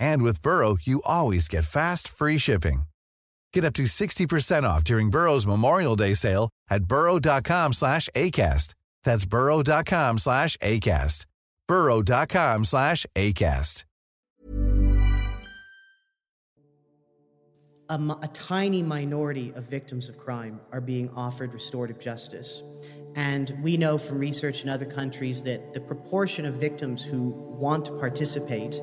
And with Burrow, you always get fast, free shipping. Get up to 60% off during Burrow's Memorial Day sale at burrow.com slash ACAST. That's burrow.com slash ACAST. burrow.com slash ACAST. a, a tiny minority of victims of crime are being offered restorative justice. And we know from research in other countries that the proportion of victims who want to participate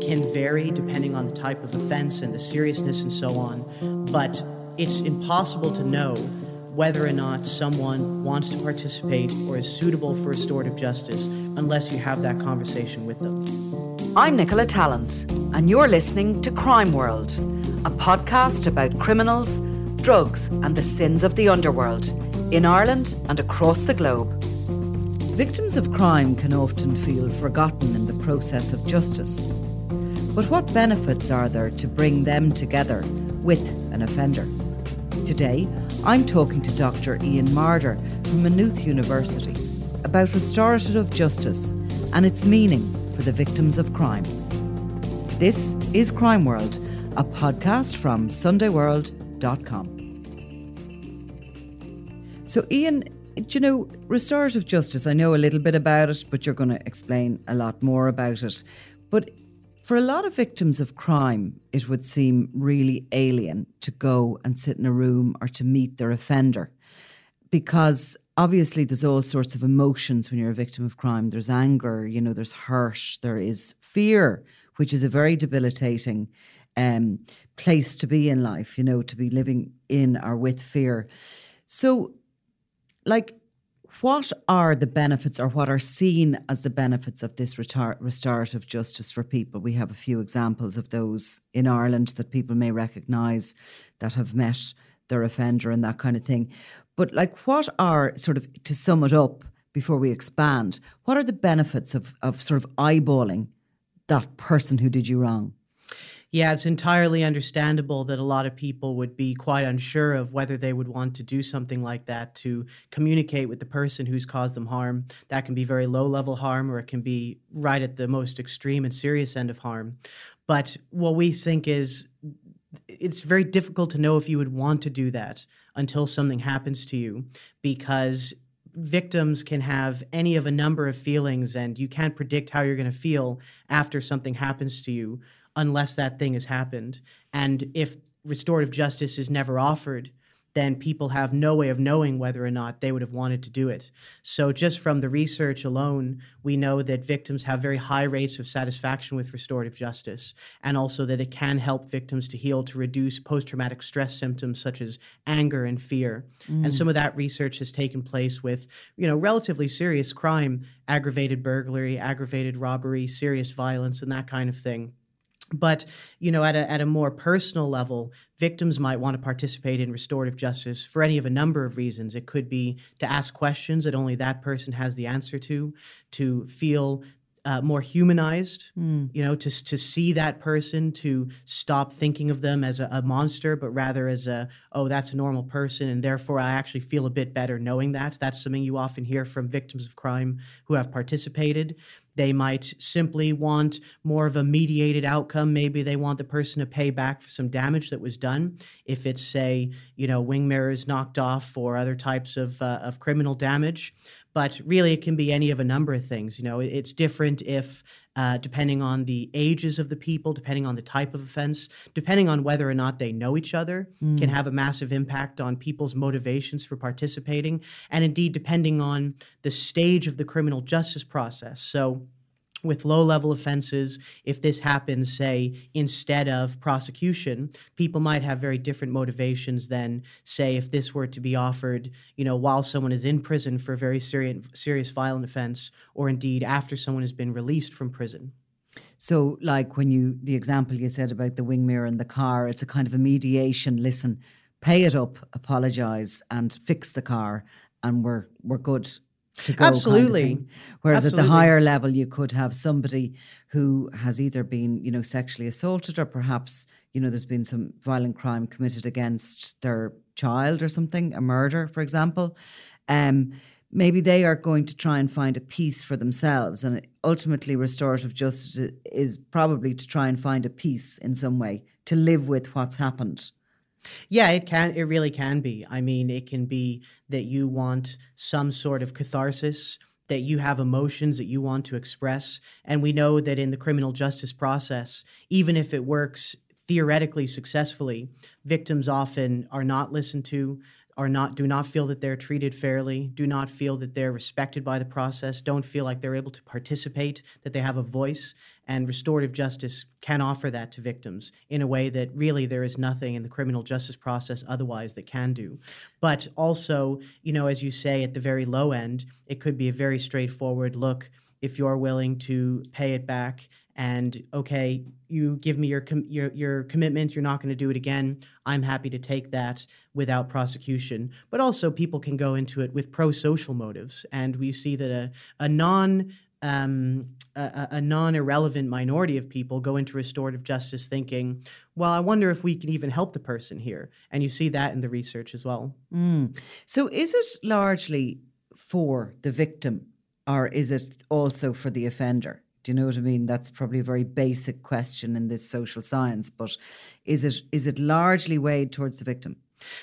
can vary depending on the type of offense and the seriousness and so on. But it's impossible to know whether or not someone wants to participate or is suitable for restorative justice unless you have that conversation with them. I'm Nicola Tallant, and you're listening to Crime World, a podcast about criminals, drugs, and the sins of the underworld in Ireland and across the globe. Victims of crime can often feel forgotten in the process of justice. But what benefits are there to bring them together with an offender? Today, I'm talking to Dr. Ian Marder from Maynooth University about restorative justice and its meaning for the victims of crime. This is Crime World, a podcast from SundayWorld.com. So, Ian, do you know, restorative justice, I know a little bit about it, but you're going to explain a lot more about it. But for a lot of victims of crime, it would seem really alien to go and sit in a room or to meet their offender because obviously there's all sorts of emotions when you're a victim of crime. There's anger, you know, there's hurt, there is fear, which is a very debilitating um, place to be in life, you know, to be living in or with fear. So, like, what are the benefits or what are seen as the benefits of this retar- restorative justice for people? We have a few examples of those in Ireland that people may recognise that have met their offender and that kind of thing. But, like, what are sort of to sum it up before we expand, what are the benefits of, of sort of eyeballing that person who did you wrong? Yeah, it's entirely understandable that a lot of people would be quite unsure of whether they would want to do something like that to communicate with the person who's caused them harm. That can be very low level harm, or it can be right at the most extreme and serious end of harm. But what we think is it's very difficult to know if you would want to do that until something happens to you because victims can have any of a number of feelings and you can't predict how you're going to feel after something happens to you unless that thing has happened. And if restorative justice is never offered, then people have no way of knowing whether or not they would have wanted to do it. So, just from the research alone, we know that victims have very high rates of satisfaction with restorative justice, and also that it can help victims to heal to reduce post traumatic stress symptoms such as anger and fear. And mm. some of that research has taken place with, you know, relatively serious crime, aggravated burglary, aggravated robbery, serious violence, and that kind of thing. But you know, at a at a more personal level, victims might want to participate in restorative justice for any of a number of reasons. It could be to ask questions that only that person has the answer to, to feel uh, more humanized, you know, to to see that person, to stop thinking of them as a, a monster, but rather as a oh, that's a normal person, and therefore I actually feel a bit better knowing that. That's something you often hear from victims of crime who have participated. They might simply want more of a mediated outcome. Maybe they want the person to pay back for some damage that was done. If it's, say, you know, wing mirrors knocked off or other types of, uh, of criminal damage. But really, it can be any of a number of things. You know, it's different if uh, depending on the ages of the people, depending on the type of offense, depending on whether or not they know each other, mm. can have a massive impact on people's motivations for participating, and indeed depending on the stage of the criminal justice process. So, with low level offenses, if this happens, say, instead of prosecution, people might have very different motivations than, say, if this were to be offered, you know, while someone is in prison for a very serious, serious violent offense, or indeed after someone has been released from prison. So, like when you, the example you said about the wing mirror in the car, it's a kind of a mediation. Listen, pay it up, apologize, and fix the car, and we're we're good. Absolutely. Kind of Whereas Absolutely. at the higher level, you could have somebody who has either been, you know, sexually assaulted or perhaps, you know, there's been some violent crime committed against their child or something, a murder, for example. Um, maybe they are going to try and find a peace for themselves. And ultimately, restorative justice is probably to try and find a peace in some way, to live with what's happened. Yeah, it can. It really can be. I mean, it can be that you want some sort of catharsis, that you have emotions that you want to express. And we know that in the criminal justice process, even if it works theoretically successfully, victims often are not listened to are not do not feel that they're treated fairly, do not feel that they're respected by the process, don't feel like they're able to participate, that they have a voice, and restorative justice can offer that to victims in a way that really there is nothing in the criminal justice process otherwise that can do. But also, you know, as you say at the very low end, it could be a very straightforward look if you're willing to pay it back and okay you give me your com- your your commitment you're not going to do it again i'm happy to take that without prosecution but also people can go into it with pro-social motives and we see that a, a non um, a, a non irrelevant minority of people go into restorative justice thinking, well, I wonder if we can even help the person here. And you see that in the research as well. Mm. So is it largely for the victim or is it also for the offender? Do you know what I mean? That's probably a very basic question in this social science, but is it is it largely weighed towards the victim?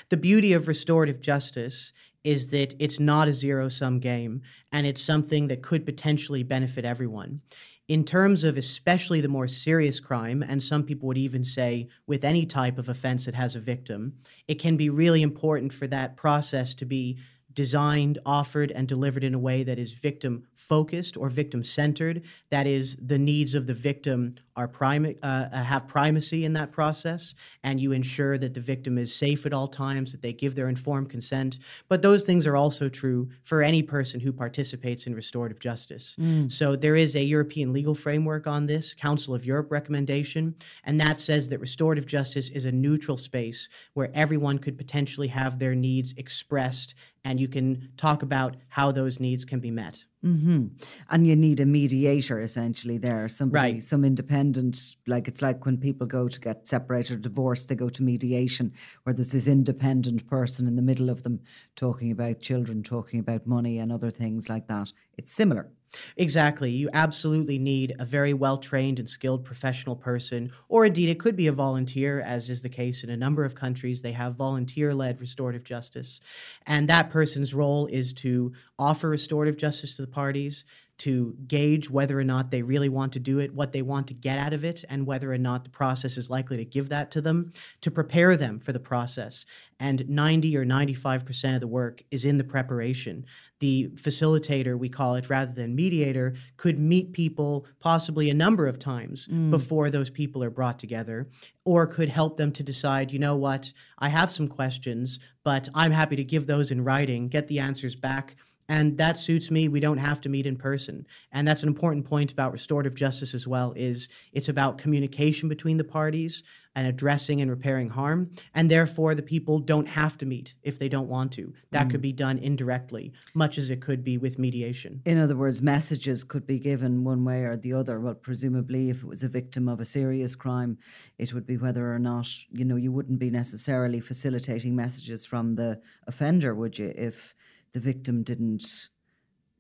The beauty of restorative justice is that it's not a zero sum game and it's something that could potentially benefit everyone. In terms of especially the more serious crime, and some people would even say with any type of offense that has a victim, it can be really important for that process to be designed, offered, and delivered in a way that is victim focused or victim centered. That is, the needs of the victim are uh, uh, have primacy in that process, and you ensure that the victim is safe at all times, that they give their informed consent. But those things are also true for any person who participates in restorative justice. Mm. So there is a European legal framework on this, Council of Europe recommendation, and that says that restorative justice is a neutral space where everyone could potentially have their needs expressed and you can talk about how those needs can be met. Mm-hmm. And you need a mediator essentially there, somebody, right. some independent. Like it's like when people go to get separated or divorced, they go to mediation, where there's this independent person in the middle of them talking about children, talking about money, and other things like that. It's similar. Exactly. You absolutely need a very well trained and skilled professional person, or indeed, it could be a volunteer, as is the case in a number of countries. They have volunteer led restorative justice. And that person's role is to offer restorative justice to the parties, to gauge whether or not they really want to do it, what they want to get out of it, and whether or not the process is likely to give that to them, to prepare them for the process. And 90 or 95% of the work is in the preparation. The facilitator, we call it, rather than mediator, could meet people possibly a number of times mm. before those people are brought together, or could help them to decide, you know what, I have some questions, but I'm happy to give those in writing, get the answers back and that suits me. We don't have to meet in person. And that's an important point about restorative justice as well is it's about communication between the parties and addressing and repairing harm. And therefore the people don't have to meet if they don't want to. That mm. could be done indirectly much as it could be with mediation. In other words messages could be given one way or the other. Well presumably if it was a victim of a serious crime it would be whether or not you know you wouldn't be necessarily facilitating messages from the offender would you if the victim didn't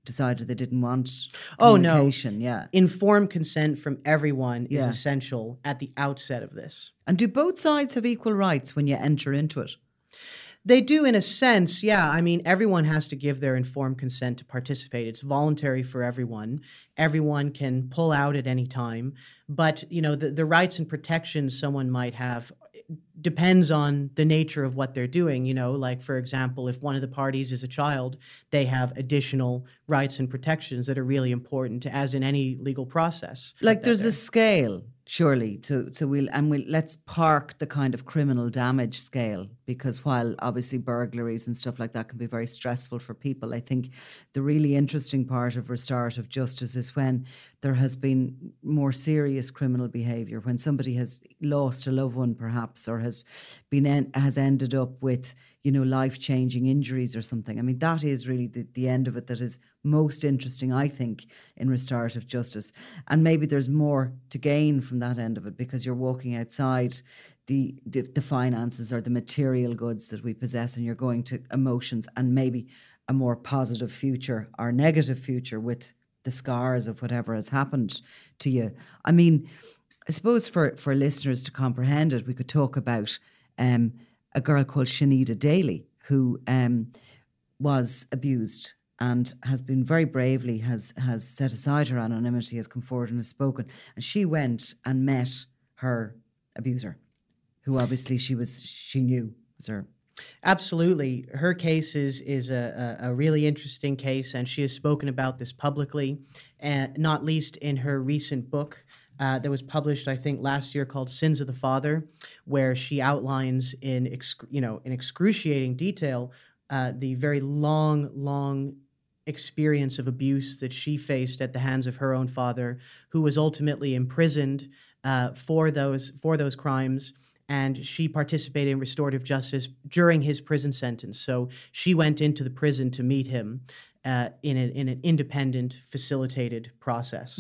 decided they didn't want Oh, no. Yeah. Informed consent from everyone is essential at the outset of this. And do both sides have equal rights when you enter into it? They do, in a sense, yeah. I mean, everyone has to give their informed consent to participate. It's voluntary for everyone. Everyone can pull out at any time. But, you know, the, the rights and protections someone might have depends on the nature of what they're doing. You know, like, for example, if one of the parties is a child, they have additional rights and protections that are really important, as in any legal process. Like there's a scale, surely, to to we'll and we'll let's park the kind of criminal damage scale because while obviously burglaries and stuff like that can be very stressful for people, I think the really interesting part of restorative justice is when there has been more serious criminal behaviour, when somebody has lost a loved one perhaps or has been en- has ended up with you know life changing injuries or something. I mean that is really the, the end of it that is most interesting, I think, in restorative justice. And maybe there's more to gain from that end of it because you're walking outside the, the the finances or the material goods that we possess and you're going to emotions and maybe a more positive future or negative future with the scars of whatever has happened to you. I mean, I suppose for, for listeners to comprehend it, we could talk about um, a girl called Sinead Daly who um, was abused and has been very bravely has has set aside her anonymity, has come forward and has spoken. And she went and met her abuser, who obviously she was she knew was her. Absolutely. Her case is, is a, a, really interesting case, and she has spoken about this publicly, and not least in her recent book uh, that was published, I think, last year called Sins of the Father, where she outlines in, exc- you know, in excruciating detail uh, the very long, long experience of abuse that she faced at the hands of her own father, who was ultimately imprisoned uh, for those for those crimes. And she participated in restorative justice during his prison sentence. So she went into the prison to meet him uh, in, a, in an independent, facilitated process.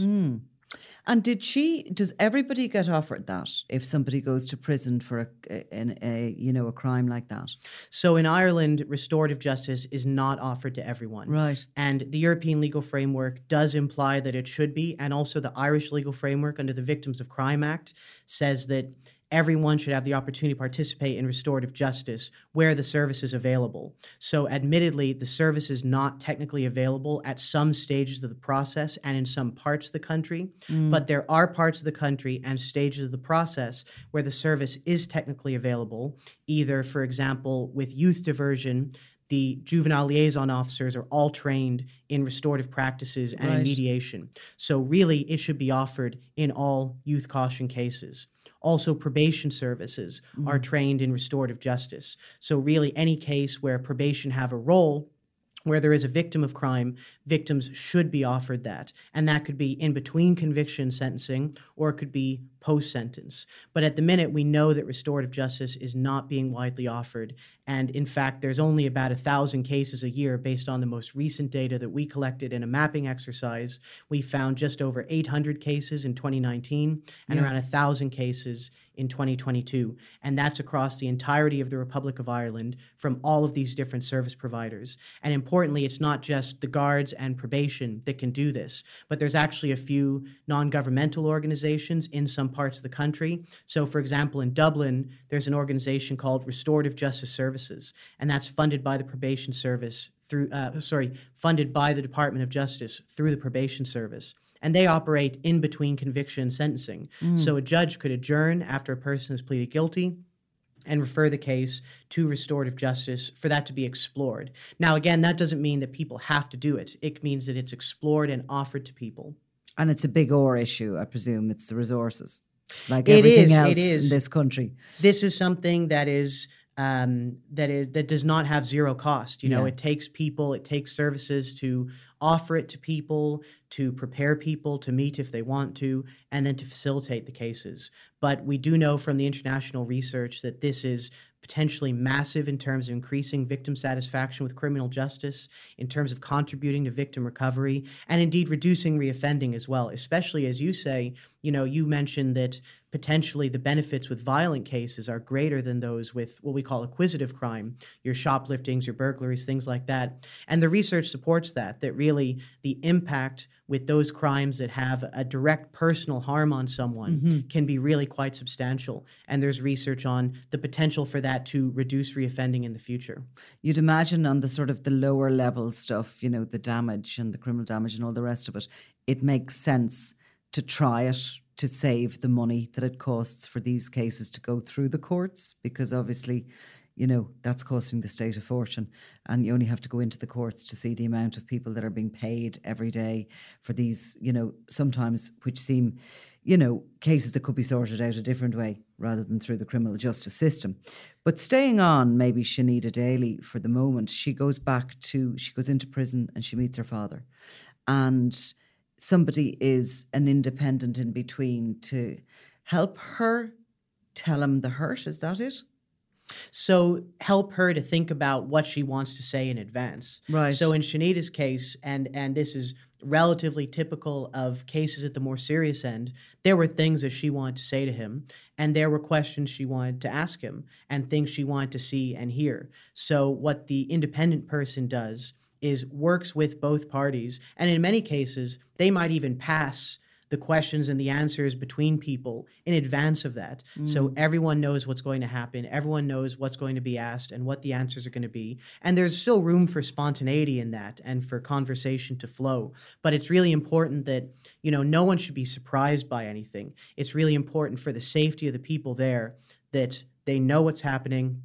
And did she? Does everybody get offered that if somebody goes to prison for a, a, a you know a crime like that? So in Ireland, restorative justice is not offered to everyone. Right. And the European legal framework does imply that it should be. And also the Irish legal framework under the Victims of Crime Act says that everyone should have the opportunity to participate in restorative justice where the service is available. So, admittedly, the service is not technically available at some stages of the process and in some parts of the country, mm. but there are parts of the country and stages of the process where the service is technically available, either, for example, with youth diversion. The juvenile liaison officers are all trained in restorative practices and in mediation. So, really, it should be offered in all youth caution cases. Also, probation services are mm-hmm. trained in restorative justice. So, really, any case where probation have a role, where there is a victim of crime, victims should be offered that. And that could be in between conviction sentencing, or it could be post sentence. But at the minute, we know that restorative justice is not being widely offered. And in fact, there's only about a thousand cases a year based on the most recent data that we collected in a mapping exercise. We found just over 800 cases in 2019 and around a thousand cases in 2022. And that's across the entirety of the Republic of Ireland from all of these different service providers. And importantly, it's not just the guards and probation that can do this, but there's actually a few non governmental organizations in some parts of the country. So, for example, in Dublin, there's an organization called Restorative Justice Services, and that's funded by the probation service through, uh, sorry, funded by the Department of Justice through the probation service and they operate in between conviction and sentencing. Mm. So a judge could adjourn after a person has pleaded guilty and refer the case to restorative justice for that to be explored. Now, again, that doesn't mean that people have to do it. It means that it's explored and offered to people. And it's a big or issue, I presume. It's the resources, like It everything is, else in this country. This is something that is um, that is that does not have zero cost. You know, Yeah. it takes people, it takes services to offer it to people, to prepare people to meet if they want to, and then to facilitate the cases. But we do know from the international research that this is potentially massive in terms of increasing victim satisfaction with criminal justice, in terms of contributing to victim recovery, and indeed reducing reoffending as well, especially as you say, you know, you mentioned that potentially the benefits with violent cases are greater than those with what we call acquisitive crime, your shopliftings, your burglaries, things like that. And the research supports that, that really the impact with those crimes that have a direct personal harm on someone mm-hmm. can be really quite substantial. And there's research on the potential for that to reduce reoffending in the future. You'd imagine on the sort of the lower level stuff, you know, the damage and the criminal damage and all the rest of it, it makes sense to try it to save the money that it costs for these cases to go through the courts because obviously you know that's costing the state a fortune and you only have to go into the courts to see the amount of people that are being paid every day for these you know sometimes which seem you know cases that could be sorted out a different way rather than through the criminal justice system. But staying on maybe Sinead Daly for the moment she goes back to she goes into prison and she meets her father. And somebody is an independent in between to help her tell him the hurt. Is that it? So help her to think about what she wants to say in advance. Right. So in Sinead's case, and and this is relatively typical of cases at the more serious end, there were things that she wanted to say to him, and there were questions she wanted to ask him, and things she wanted to see and hear. So what the independent person does is works with both parties. And in many cases, they might even pass the questions and the answers between people in advance of that. Mm. So everyone knows what's going to happen, everyone knows what's going to be asked and what the answers are going to be. And there's still room for spontaneity in that and for conversation to flow. But it's really important that, you know, no one should be surprised by anything. It's really important for the safety of the people there that they know what's happening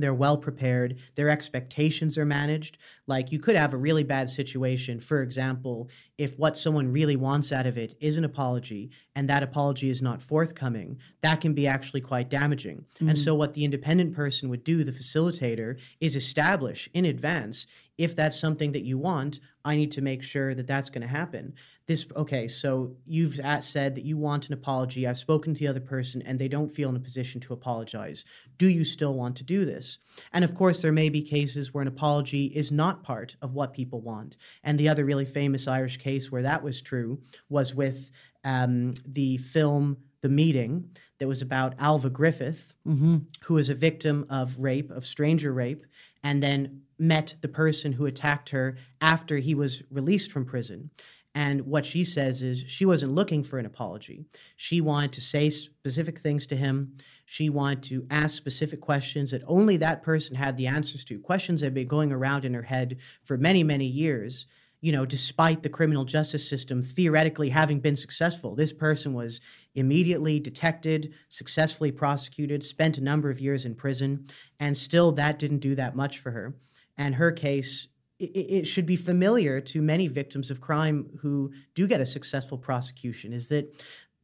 they're well prepared their expectations are managed. Like you could have a really bad situation for example if what someone really wants out of it is an apology and that apology is not forthcoming that can be actually quite damaging. Mm-hmm. and so what the independent person would do the facilitator is establish in advance if that's something that you want i need to make sure that that's going to happen this okay so you've said that you want an apology. I've spoken to the other person and they don't feel in a position to apologize. Do you still want to do this? And of course there may be cases where an apology is not part of what people want. And the other really famous irish case where that was true was with um, the film the meeting that was about Ailbhe Griffith mm-hmm. who was a victim of rape of stranger rape and then met the person who attacked her after he was released from prison and what she says is she wasn't looking for an apology. She wanted to say specific things to him. She wanted to ask specific questions that only that person had the answers to, questions that had been going around in her head for many, many years. You know, despite the criminal justice system theoretically having been successful, this person was immediately detected, successfully prosecuted, spent a number of years in prison, and still that didn't do that much for her. And her case it, should be familiar to many victims of crime who do get a successful prosecution is that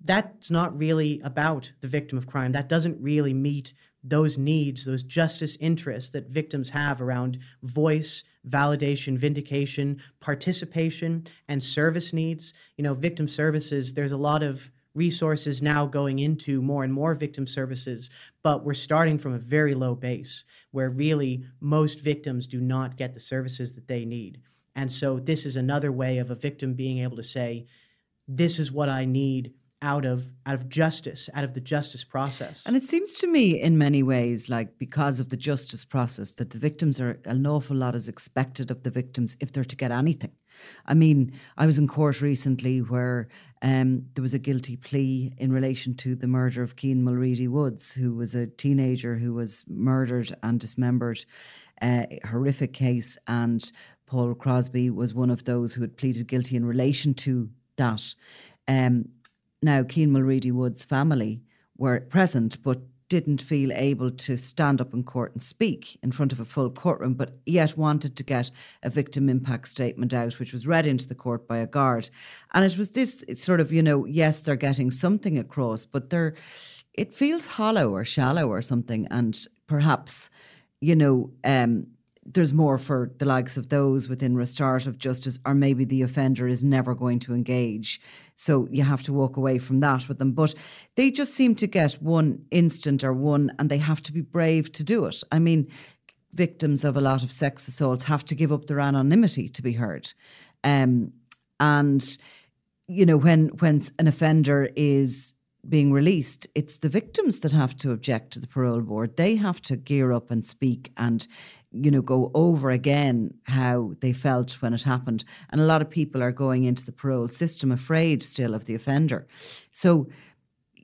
that's not really about the victim of crime. That doesn't really meet those needs, those justice interests that victims have around voice, validation, vindication, participation, and service needs. You know, victim services, there's a lot of resources now going into more and more victim services, but we're starting from a very low base where really most victims do not get the services that they need. And so this is another way of a victim being able to say, this is what I need out of out of justice out of the justice process and it seems to me in many ways like because of the justice process that the victims are an awful lot is expected of the victims if they're to get anything I mean, I was in court recently where um, there was a guilty plea in relation to the murder of Keane Mulready Woods, who was a teenager who was murdered and dismembered. Uh, horrific case, and Paul Crosby was one of those who had pleaded guilty in relation to that. Um, now, Keane Mulready Woods' family were present, but didn't feel able to stand up in court and speak in front of a full courtroom, but yet wanted to get a victim impact statement out, which was read into the court by a guard. And it was this sort of, you know, yes, they're getting something across, but they're, it feels hollow or shallow or something. And perhaps, you know, um, there's more for the likes of those within restorative justice, or maybe the offender is never going to engage. So you have to walk away from that with them. But they just seem to get one instant or one, and they have to be brave to do it. I mean, victims of a lot of sex assaults have to give up their anonymity to be heard. Um, and you know, when when an offender is being released, it's the victims that have to object to the parole board. They have to gear up and speak and, you know, go over again how they felt when it happened. And a lot of people are going into the parole system afraid still of the offender. So,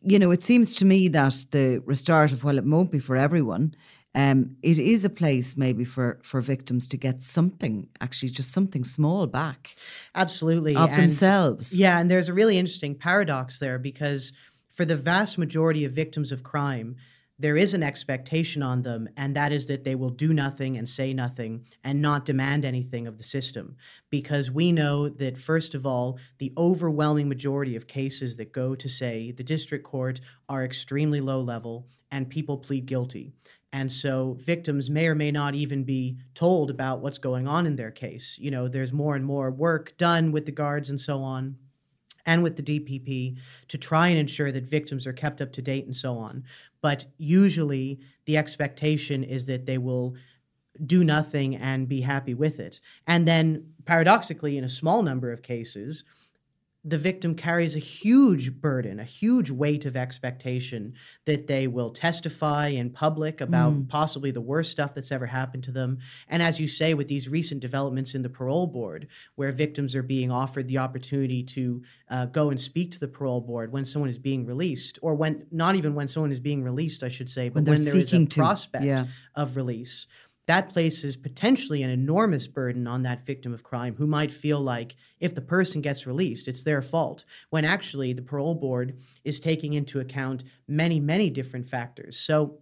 you know, it seems to me that the restorative, while it won't be for everyone, um, it is a place maybe for for victims to get something, actually, just something small back. Absolutely. Of And- themselves. Yeah, and there's a really interesting paradox there because for the vast majority of victims of crime, there is an expectation on them, and that is that they will do nothing and say nothing and not demand anything of the system. Because we know that, first of all, the overwhelming majority of cases that go to, say, the district court are extremely low level and people plead guilty. And so victims may or may not even be told about what's going on in their case. You know, there's more and more work done with the guards and so on and with the DPP to try and ensure that victims are kept up to date and so on. But usually the expectation is that they will do nothing and be happy with it. And then paradoxically, in a small number of cases, the victim carries a huge burden, a huge weight of expectation that they will testify in public about possibly the worst stuff that's ever happened to them. And as you say, with these recent developments in the parole board, where victims are being offered the opportunity to uh, go and speak to the parole board when someone is being released, or when not even when someone is being released, I should say, but When they're when there is a to, prospect yeah. of release. That places potentially an enormous burden on that victim of crime who might feel like if the person gets released, it's their fault, when actually the parole board is taking into account many, many different factors. So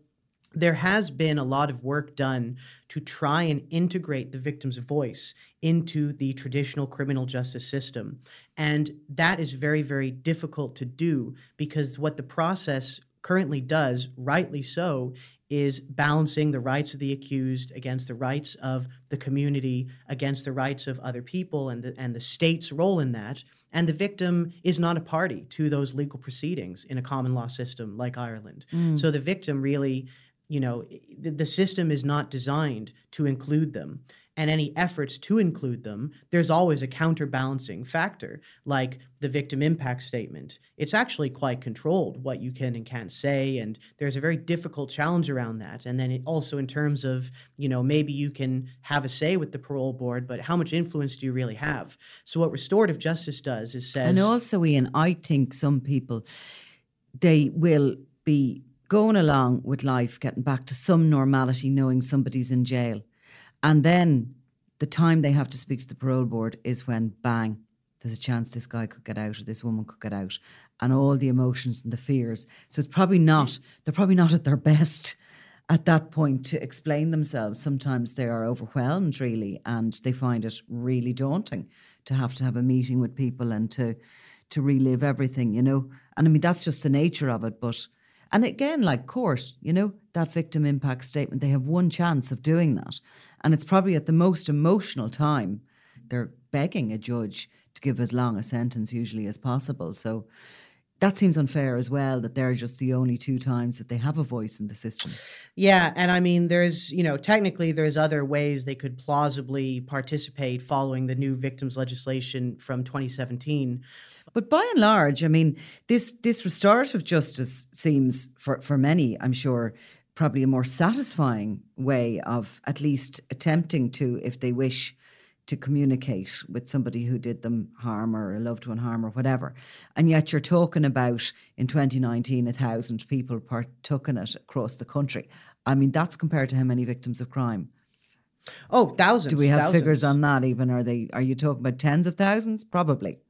there has been a lot of work done to try and integrate the victim's voice into the traditional criminal justice system. And that is very, very difficult to do because what the process currently does, rightly so, is balancing the rights of the accused against the rights of the community, against the rights of other people, and the, and the state's role in that. And the victim is not a party to those legal proceedings in a common law system like Ireland. Mm. So the victim really, you know, the, the system is not designed to include them. And any efforts to include them, there's always a counterbalancing factor, like the victim impact statement. It's actually quite controlled what you can and can't say, and there's a very difficult challenge around that. And then also in terms of, you know, maybe you can have a say with the parole board, but how much influence do you really have? So what restorative justice does is says, And also, Ian, I think some people they will be going along with life, getting back to some normality, knowing somebody's in jail, and then the time they have to speak to the parole board is when bang, there's a chance this guy could get out or this woman could get out, and all the emotions and the fears. So it's probably not. They're probably not at their best at that point to explain themselves. Sometimes they are overwhelmed, really, and they find it really daunting to have to have a meeting with people and to to relive everything, you know. And I mean, that's just the nature of it. But and again, like court, you know, that victim impact statement, they have one chance of doing that, and it's probably at the most emotional time they're begging a judge to give as long a sentence usually as possible. So. That seems unfair as well that they're just the only two times that they have a voice in the system. Yeah, and I mean, there's, you know, technically there's other ways they could plausibly participate following the new victims legislation from 2017. But by and large, I mean, this this restorative justice seems for, for many, I'm sure, probably a more satisfying way of at least attempting to, if they wish, to communicate with somebody who did them harm or a loved one harm or whatever. And yet you're talking about in 2019 a thousand people partook in it across the country. I mean, that's compared to how many victims of crime. Oh, thousands. Do we have figures on that even? Are they are you talking about tens of thousands? Probably.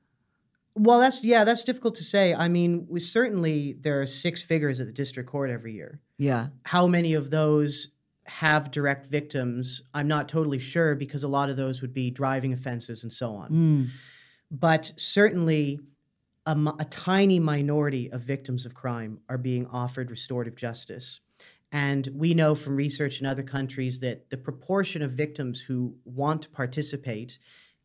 Well, that's yeah, that's difficult to say. I mean, we certainly there are six figures at the district court every year. Yeah. How many of those have direct victims? I'm not totally sure because a lot of those would be driving offenses and so on. Mm. But certainly, a, a tiny minority of victims of crime are being offered restorative justice. And we know from research in other countries that the proportion of victims who want to participate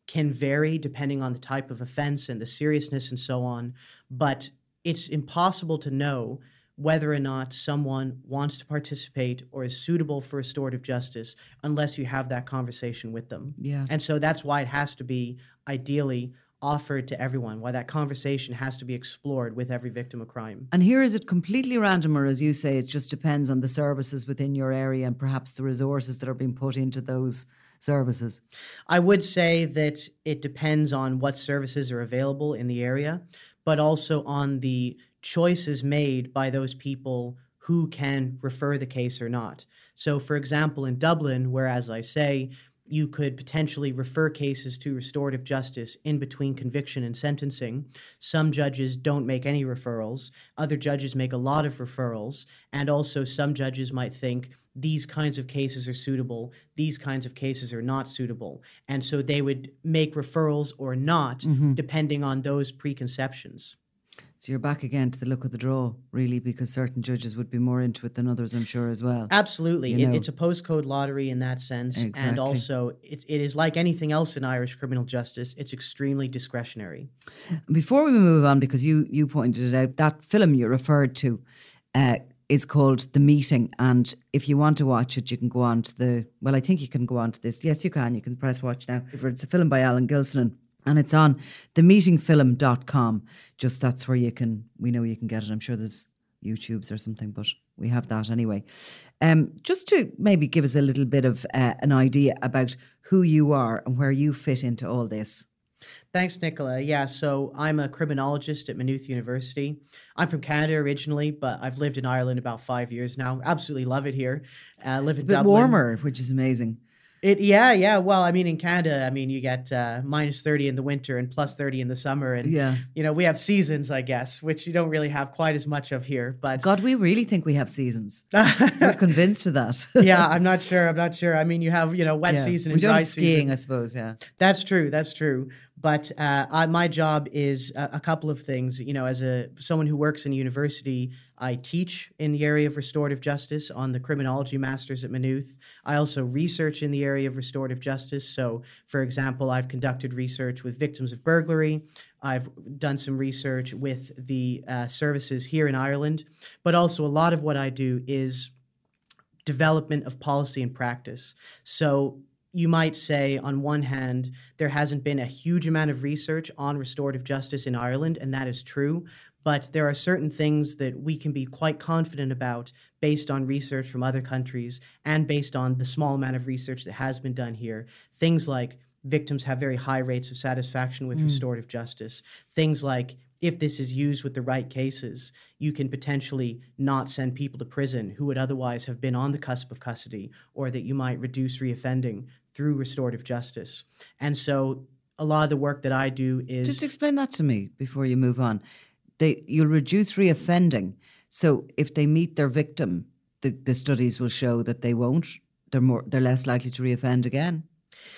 can vary depending on the type of offense and the seriousness and so on. But it's impossible to know whether or not someone wants to participate or is suitable for restorative justice unless you have that conversation with them. Yeah. And so that's why it has to be ideally offered to everyone, why that conversation has to be explored with every victim of crime. And here is it completely random, or as you say, it just depends on the services within your area and perhaps the resources that are being put into those services? I would say that it depends on what services are available in the area, but also on the choices made by those people who can refer the case or not. So, for example, in Dublin, where, as I say, you could potentially refer cases to restorative justice in between conviction and sentencing. Some judges don't make any referrals, other judges make a lot of referrals, and also some judges might think these kinds of cases are suitable, these kinds of cases are not suitable. And so they would make referrals or not, mm-hmm. depending on those preconceptions. So you're back again to the look of the draw, really, because certain judges would be more into it than others, I'm sure, as well. Absolutely. You know? it, it's a postcode lottery in that sense. Exactly. And also, it, it is like anything else in Irish criminal justice, it's extremely discretionary. Before we move on, because you, you pointed it out, that film you referred to, uh, is called The Meeting. And if you want to watch it, you can go on to the, well, I think you can go on to this. Yes, you can. You can press watch now. It's a film by Alan Gilsenan and it's on themeetingfilm.com. Just that's where you can, we know you can get it. I'm sure there's YouTubes or something, but we have that anyway. Um, just to maybe give us a little bit of uh, an idea about who you are and where you fit into all this. Thanks, Nicola. Yeah, so I'm a criminologist at Maynooth University. I'm from Canada originally, but I've lived in Ireland about five years now. Absolutely love it here. Uh, live it's in a bit Dublin. warmer, which is amazing. It yeah yeah well I mean in Canada I mean you get uh, minus thirty in the winter and plus thirty in the summer and yeah you know we have seasons I guess which you don't really have quite as much of here but God we really think we have seasons we're convinced of that yeah I'm not sure I'm not sure I mean you have you know wet yeah. season and we don't dry skiing season. I suppose yeah that's true that's true but uh, I, my job is a, a, couple of things. You know, as a someone who works in a university, I teach in the area of restorative justice on the criminology masters at Maynooth. I also research in the area of restorative justice. So, for example, I've conducted research with victims of burglary. I've done some research with the uh, services here in Ireland. But also, a lot of what I do is development of policy and practice. So you might say, on one hand, there hasn't been a huge amount of research on restorative justice in Ireland, and that is true. But there are certain things that we can be quite confident about based on research from other countries and based on the small amount of research that has been done here. Things like victims have very high rates of satisfaction with mm. restorative justice. Things like if this is used with the right cases, you can potentially not send people to prison who would otherwise have been on the cusp of custody, or that you might reduce reoffending through restorative justice. And so a lot of the work that I do is just explain that to me before you move on. They you'll reduce reoffending. So if they meet their victim, the, the studies will show that they won't. They're more they're less likely to reoffend again.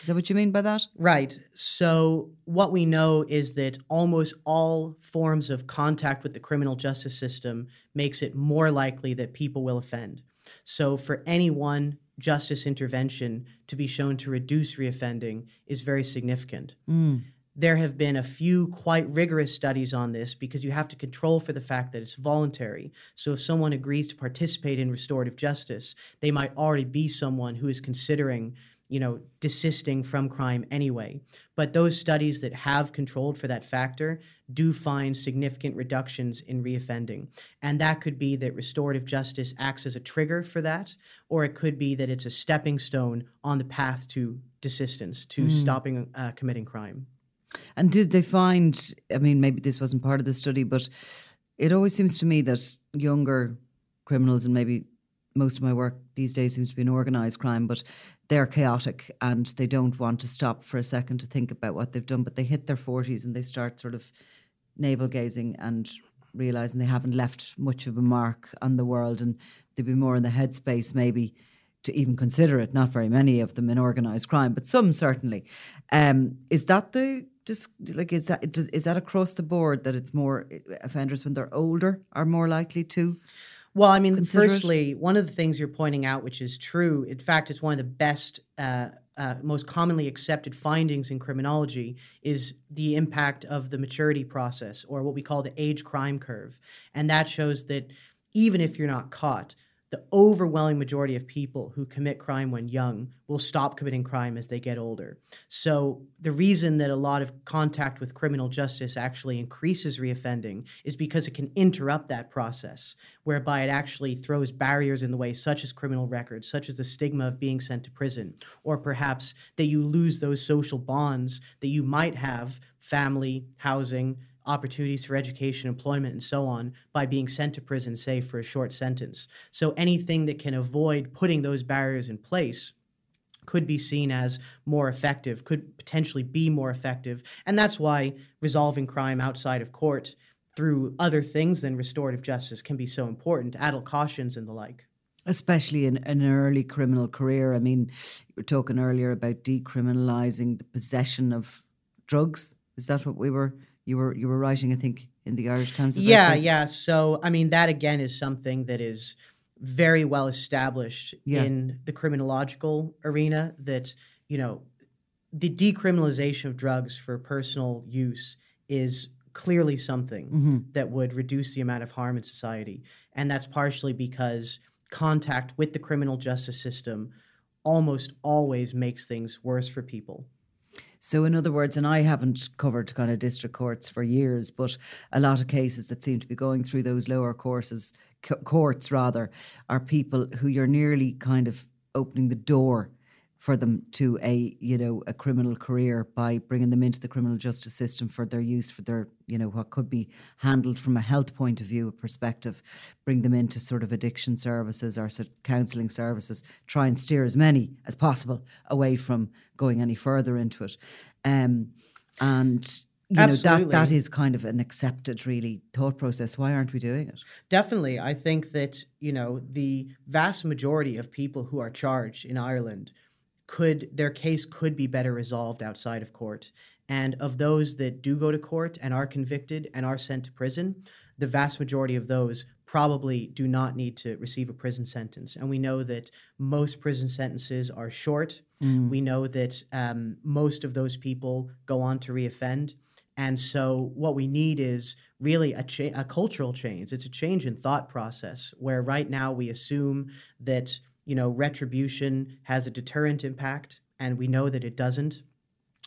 Is that what you mean by that? Right. So, what we know is that almost all forms of contact with the criminal justice system makes it more likely that people will offend. So, for anyone justice intervention to be shown to reduce reoffending is very significant. Mm. There have been a few quite rigorous studies on this because you have to control for the fact that it's voluntary. So, if someone agrees to participate in restorative justice, they might already be someone who is considering you know, desisting from crime anyway. But those studies that have controlled for that factor do find significant reductions in reoffending. And that could be that restorative justice acts as a trigger for that, or it could be that it's a stepping stone on the path to desistance, to mm. stopping uh, committing crime. And did they find, I mean, maybe this wasn't part of the study, but it always seems to me that younger criminals and maybe most of my work these days seems to be an organised crime, but they're chaotic and they don't want to stop for a second to think about what they've done. But they hit their 40s and they start sort of navel gazing and realizing they haven't left much of a mark on the world and they'd be more in the headspace maybe to even consider it. Not very many of them in organised crime, but some certainly. Um, is that the just like is that is that across the board that it's more offenders when they're older are more likely to? Well, I mean, firstly, it? one of the things you're pointing out, which is true, in fact, it's one of the best, uh, uh, most commonly accepted findings in criminology, is the impact of the maturity process, or what we call the age crime curve. And that shows that even if you're not caught, the overwhelming majority of people who commit crime when young will stop committing crime as they get older. So, the reason that a lot of contact with criminal justice actually increases reoffending is because it can interrupt that process, whereby it actually throws barriers in the way, such as criminal records, such as the stigma of being sent to prison, or perhaps that you lose those social bonds that you might have family, housing, opportunities for education, employment, and so on by being sent to prison, say, for a short sentence. So anything that can avoid putting those barriers in place could be seen as more effective, could potentially be more effective. And that's why resolving crime outside of court through other things than restorative justice can be so important, adult cautions and the like. Especially in, in an early criminal career. I mean, you were talking earlier about decriminalising the possession of drugs. Is that what we were you were you were writing, I think, in the Irish Times. yeah, this. yeah. So I mean, that again is something that is very well established yeah. in the criminological arena. That you know, the decriminalization of drugs for personal use is clearly something mm-hmm. that would reduce the amount of harm in society, and that's partially because contact with the criminal justice system almost always makes things worse for people. So, in other words, and I haven't covered kind of district courts for years, but a lot of cases that seem to be going through those lower courses, courts rather, are people who you're nearly kind of opening the door for them to a you know a criminal career by bringing them into the criminal justice system for their use for their you know what could be handled from a health point of view a perspective bring them into sort of addiction services or sort of counselling services try and steer as many as possible away from going any further into it. Um, and you Absolutely. know that that is kind of an accepted really thought process. Why aren't we doing it? Definitely. I think that you know the vast majority of people who are charged in ireland could their case could be better resolved outside of court. And of those that do go to court and are convicted and are sent to prison, the vast majority of those probably do not need to receive a prison sentence. And we know that most prison sentences are short. Mm. We know that um, most of those people go on to reoffend. And so, what we need is really a, cha- a cultural change. It's a change in thought process where right now we assume that you know, retribution has a deterrent impact, and we know that it doesn't.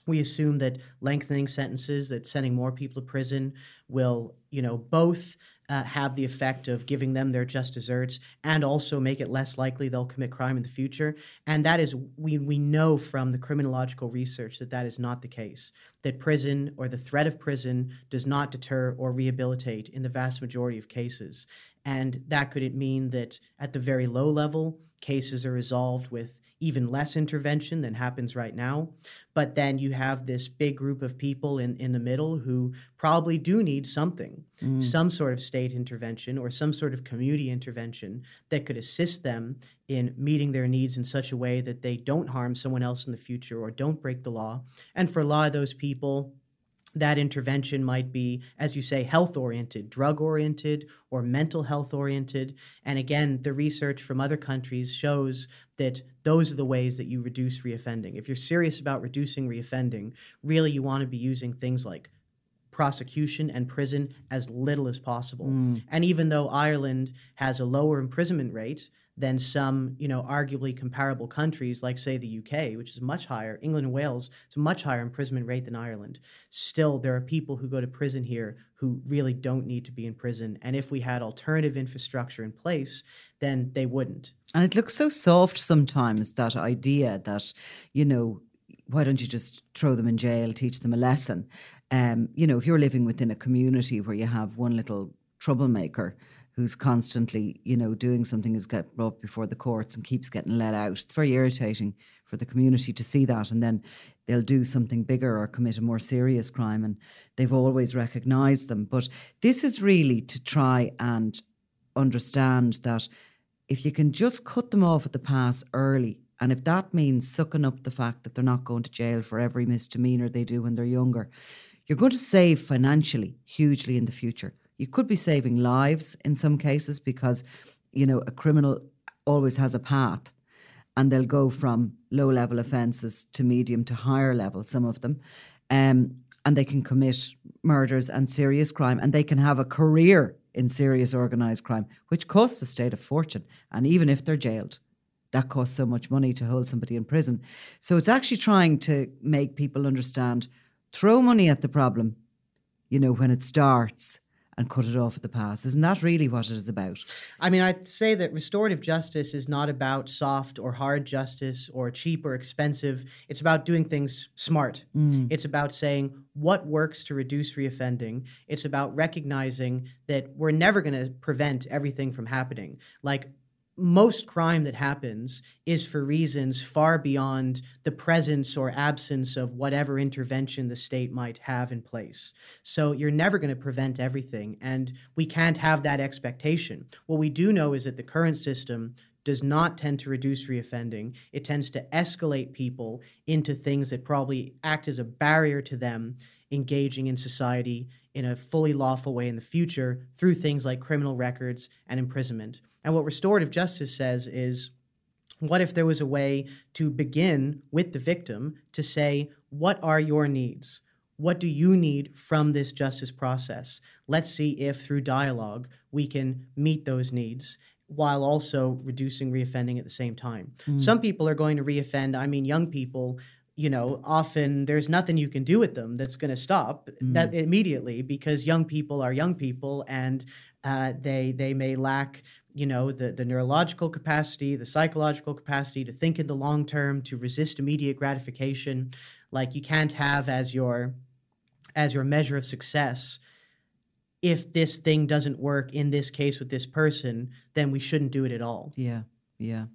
We assume that lengthening sentences, that sending more people to prison will, you know, both uh, have the effect of giving them their just desserts and also make it less likely they'll commit crime in the future. And that is, we, we know from the criminological research that that is not the case, that prison or the threat of prison does not deter or rehabilitate in the vast majority of cases. And that could mean that at the very low level, cases are resolved with even less intervention than happens right now. But then you have this big group of people in, in the middle who probably do need something, mm. some sort of state intervention or some sort of community intervention that could assist them in meeting their needs in such a way that they don't harm someone else in the future or don't break the law. And for a lot of those people, that intervention might be, as you say, health oriented, drug oriented, or mental health oriented. And again, the research from other countries shows that those are the ways that you reduce reoffending. If you're serious about reducing reoffending, really you want to be using things like prosecution and prison as little as possible. Mm. And even though Ireland has a lower imprisonment rate, than some, you know, arguably comparable countries like, say, the UK, which is much higher. England and Wales, it's a much higher imprisonment rate than Ireland. Still, there are people who go to prison here who really don't need to be in prison. And if we had alternative infrastructure in place, then they wouldn't. And it looks so soft sometimes, that idea that, you know, why don't you just throw them in jail, teach them a lesson? Um, you know, if you're living within a community where you have one little troublemaker who's constantly, you know, doing something is get brought before the courts and keeps getting let out. It's very irritating for the community to see that, and then they'll do something bigger or commit a more serious crime, and they've always recognised them. But this is really to try and understand that if you can just cut them off at the pass early, and if that means sucking up the fact that they're not going to jail for every misdemeanor they do when they're younger, you're going to save financially hugely in the future. You could be saving lives in some cases because, you know, a criminal always has a path and they'll go from low level offences to medium to higher level, some of them. Um, and they can commit murders and serious crime and they can have a career in serious organised crime, which costs the state a fortune. And even if they're jailed, that costs so much money to hold somebody in prison. So it's actually trying to make people understand throw money at the problem, you know, when it starts and cut it off at the pass. Isn't that really what it is about? I mean, I'd say that restorative justice is not about soft or hard justice or cheap or expensive. It's about doing things smart. Mm. It's about saying what works to reduce reoffending. It's about recognizing that we're never going to prevent everything from happening. Like, most crime that happens is for reasons far beyond the presence or absence of whatever intervention the state might have in place. So you're never going to prevent everything, and we can't have that expectation. What we do know is that the current system does not tend to reduce reoffending. It tends to escalate people into things that probably act as a barrier to them engaging in society in a fully lawful way in the future through things like criminal records and imprisonment. And what restorative justice says is what if there was a way to begin with the victim to say, What are your needs? What do you need from this justice process? Let's see if through dialogue we can meet those needs while also reducing reoffending at the same time. Hmm. Some people are going to reoffend, I mean, young people you know, often there's nothing you can do with them that's going to stop that immediately because young people are young people and uh, they they may lack you know the the neurological capacity, the psychological capacity to think in the long term, to resist immediate gratification. Like you can't have as your as your measure of success if this thing doesn't work in this case with this person, then we shouldn't do it at all. Yeah, yeah.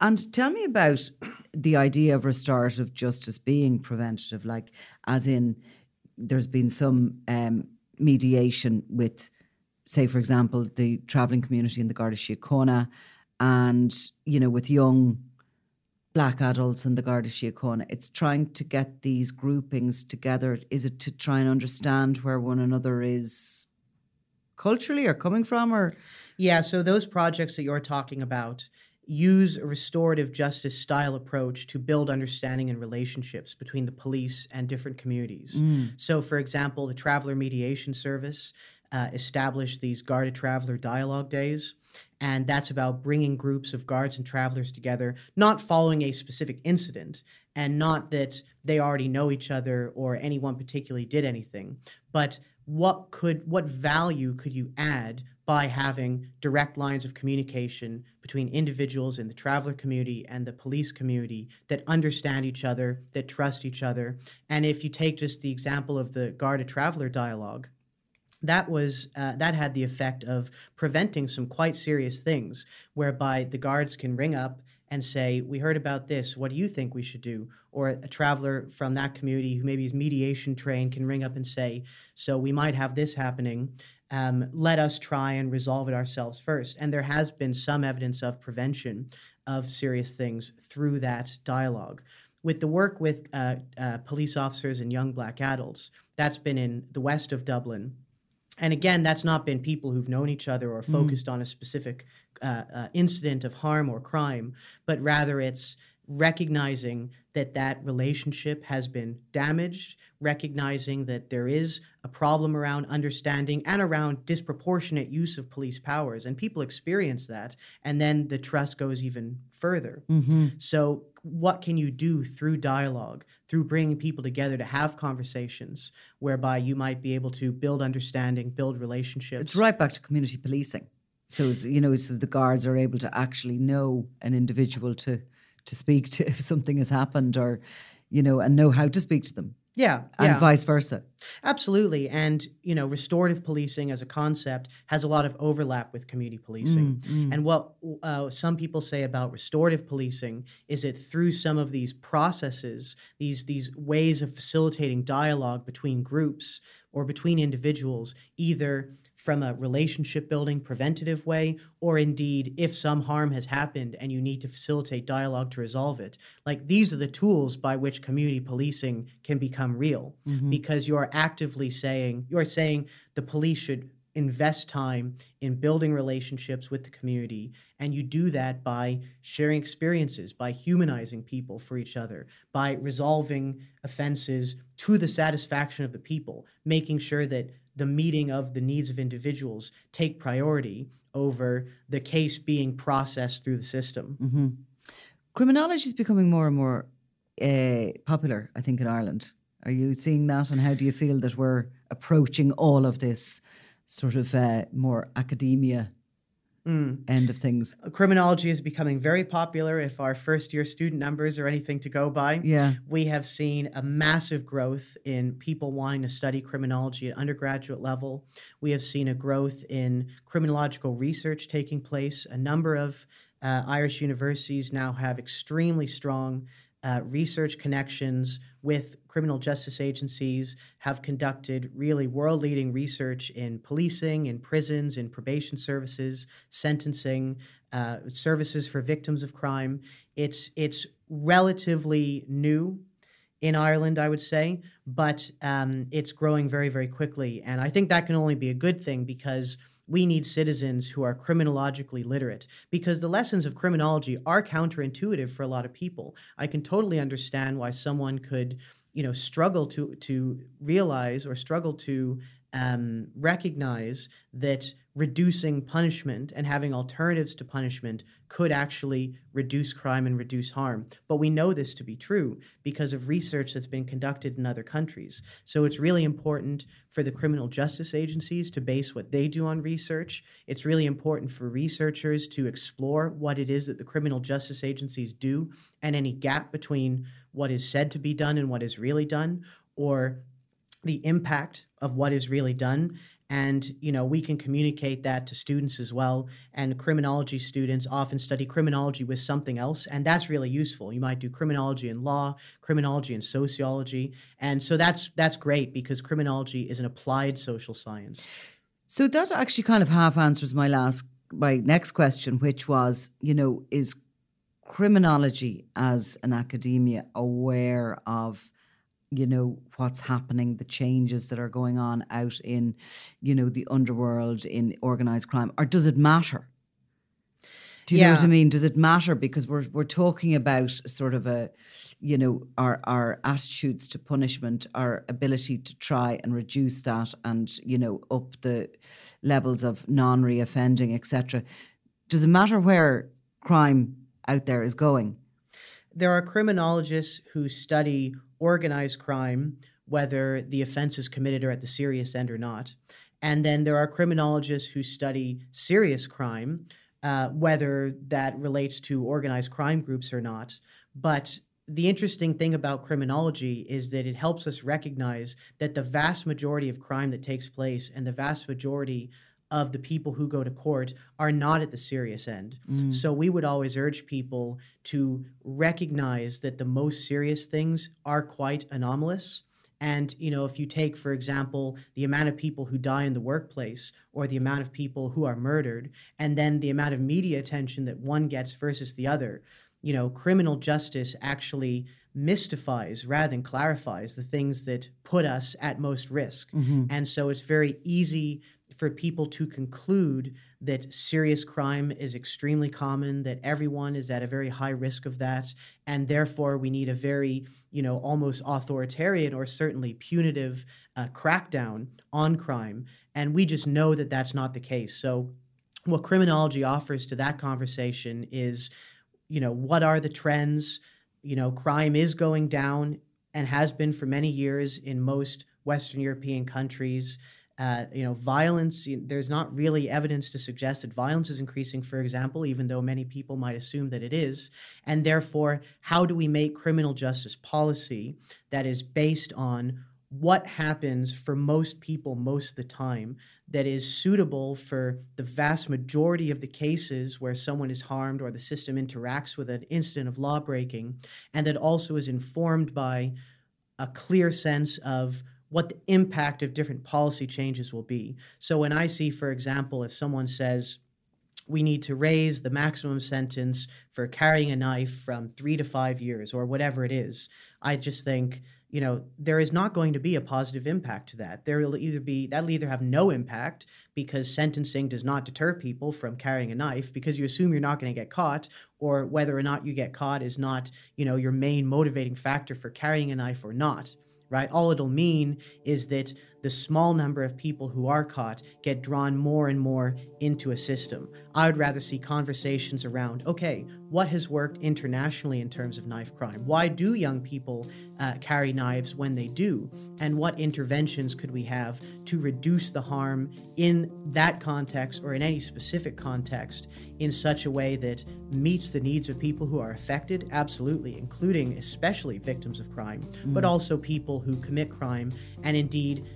And tell me about the idea of restorative justice being preventative, like, as in, there's been some um, mediation with, say, for example, the travelling community in the Garda Síochána, and, you know, with young black adults in the Garda Síochána. It's trying to get these groupings together. Is it to try and understand where one another is culturally or coming from, or Yeah, so those projects that you're talking about use a restorative justice style approach to build understanding and relationships between the police and different communities. So, for example, the Traveler Mediation Service uh, established these Garda Traveler Dialogue Days, and that's about bringing groups of guards and travelers together, not following a specific incident, and not that they already know each other or anyone particularly did anything, but what could what value could you add by having direct lines of communication between individuals in the traveler community and the police community that understand each other, that trust each other. And if you take just the example of the Garda Traveler dialogue, that was uh, that had the effect of preventing some quite serious things whereby the guards can ring up and say we heard about this. What do you think we should do? Or a traveler from that community who maybe is mediation trained can ring up and say so we might have this happening. Um, let us try and resolve it ourselves first. And there has been some evidence of prevention of serious things through that dialogue. With the work with uh, uh, police officers and young black adults that's been in the west of dublin. And again, that's not been people who've known each other or focused on a specific uh, uh, incident of harm or crime, but rather it's recognizing that that relationship has been damaged, recognizing that there is a problem around understanding and around disproportionate use of police powers. And people experience that. And then the trust goes even further. So, what can you do through dialogue, through bringing people together to have conversations whereby you might be able to build understanding, build relationships? it's right back to community policing. So you know, so the guards are able to actually know an individual to to speak to if something has happened, or you know, and know how to speak to them, Yeah, and yeah. vice versa. Absolutely. And, you know, restorative policing as a concept has a lot of overlap with community policing. And what uh, some people say about restorative policing is that through some of these processes, these, these ways of facilitating dialogue between groups or between individuals, either from a relationship building preventative way or indeed if some harm has happened and you need to facilitate dialogue to resolve it. Like these are the tools by which community policing can become real. Mm-hmm. Because you're actively saying you're saying the police should invest time in building relationships with the community and you do that by sharing experiences by humanizing people for each other by resolving offenses to the satisfaction of the people making sure that the meeting of the needs of individuals take priority over the case being processed through the system. Mm-hmm. Criminology is becoming more and more uh, popular, I think, in Ireland. Are you seeing that, and how do you feel that we're approaching all of this sort of uh, more academia Mm. end of things? Criminology is becoming very popular. If our first year student numbers are anything to go by, Yeah. we have seen a massive growth in people wanting to study criminology at undergraduate level. We have seen a growth in criminological research taking place. A number of uh, Irish universities now have extremely strong uh, research connections with criminal justice agencies, have conducted really world leading research in policing, in prisons, in probation services, sentencing, uh, services for victims of crime. It's, it's relatively new in Ireland, I would say, but um, it's growing very, very quickly. And I think that can only be a good thing because we need citizens who are criminologically literate because the lessons of criminology are counterintuitive for a lot of people. I can totally understand why someone could, you know, struggle to to realize or struggle to um, recognize that reducing punishment and having alternatives to punishment could actually reduce crime and reduce harm. But we know this to be true because of research that's been conducted in other countries. So it's really important for the criminal justice agencies to base what they do on research. It's really important for researchers to explore what it is that the criminal justice agencies do and any gap between what is said to be done and what is really done, or the impact of what is really done. And you know we can communicate that to students as well. And criminology students often study criminology with something else and that's really useful. You might do criminology and law criminology and sociology. And so that's that's great because criminology is an applied social science. So that actually kind of half answers my last, my next question, which was, you know, is criminology as an academia aware of, you know, what's happening, the changes that are going on out in, you know, the underworld in organized crime, or does it matter? Do you know what I mean? Does it matter because we're we're talking about sort of a, you know, our our attitudes to punishment, our ability to try and reduce that, and you know, up the levels of non-reoffending, etc. Does it matter where crime out there is going? there are criminologists who study organized crime, whether the offense is committed or at the serious end or not. And then there are criminologists who study serious crime, uh, whether that relates to organized crime groups or not. But the interesting thing about criminology is that it helps us recognize that the vast majority of crime that takes place and the vast majority of the people who go to court are not at the serious end. Mm. So we would always urge people to recognize that the most serious things are quite anomalous. And you know, if you take, for example, the amount of people who die in the workplace, or the amount of people who are murdered, and then the amount of media attention that one gets versus the other, you know, criminal justice actually mystifies rather than clarifies the things that put us at most risk. Mm-hmm. And so it's very easy for people to conclude that serious crime is extremely common, that everyone is at a very high risk of that, and therefore we need a very, you know, almost authoritarian or certainly punitive uh, crackdown on crime. And we just know that that's not the case. So, what criminology offers to that conversation is, you know, what are the trends? You know, crime is going down and has been for many years in most Western European countries. Uh, you know, violence, there's not really evidence to suggest that violence is increasing, for example, even though many people might assume that it is. And therefore, how do we make criminal justice policy that is based on what happens for most people most of the time that is suitable for the vast majority of the cases where someone is harmed or the system interacts with an incident of law breaking, and that also is informed by a clear sense of what the impact of different policy changes will be. So when I see, for example, if someone says, we need to raise the maximum sentence for carrying a knife from three to five years or whatever it is. I just think, you know, there is not going to be a positive impact to that. There will either be, that'll either have no impact because sentencing does not deter people from carrying a knife because you assume you're not going to get caught, or whether or not you get caught is not, you know, your main motivating factor for carrying a knife or not right? All it'll mean is that the small number of people who are caught get drawn more and more into a system. I would rather see conversations around okay, what has worked internationally in terms of knife crime? Why do young people uh, carry knives when they do? And what interventions could we have to reduce the harm in that context or in any specific context in such a way that meets the needs of people who are affected? Absolutely, including especially victims of crime, mm. but also people who commit crime and indeed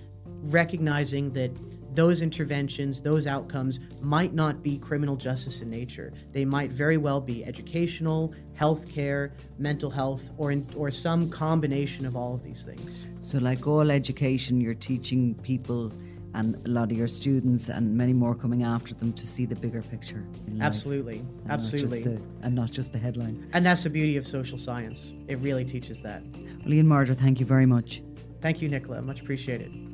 recognizing that those interventions, those outcomes might not be criminal justice in nature. They might very well be educational, healthcare, mental health, or in, or some combination of all of these things. So, like all education, you're teaching people and a lot of your students and many more coming after them to see the bigger picture. Absolutely, and absolutely, not the, and not just the headline. And that's the beauty of social science. It really teaches that. Well, Ian Marder, thank you very much. Thank you, Nicola. Much appreciated.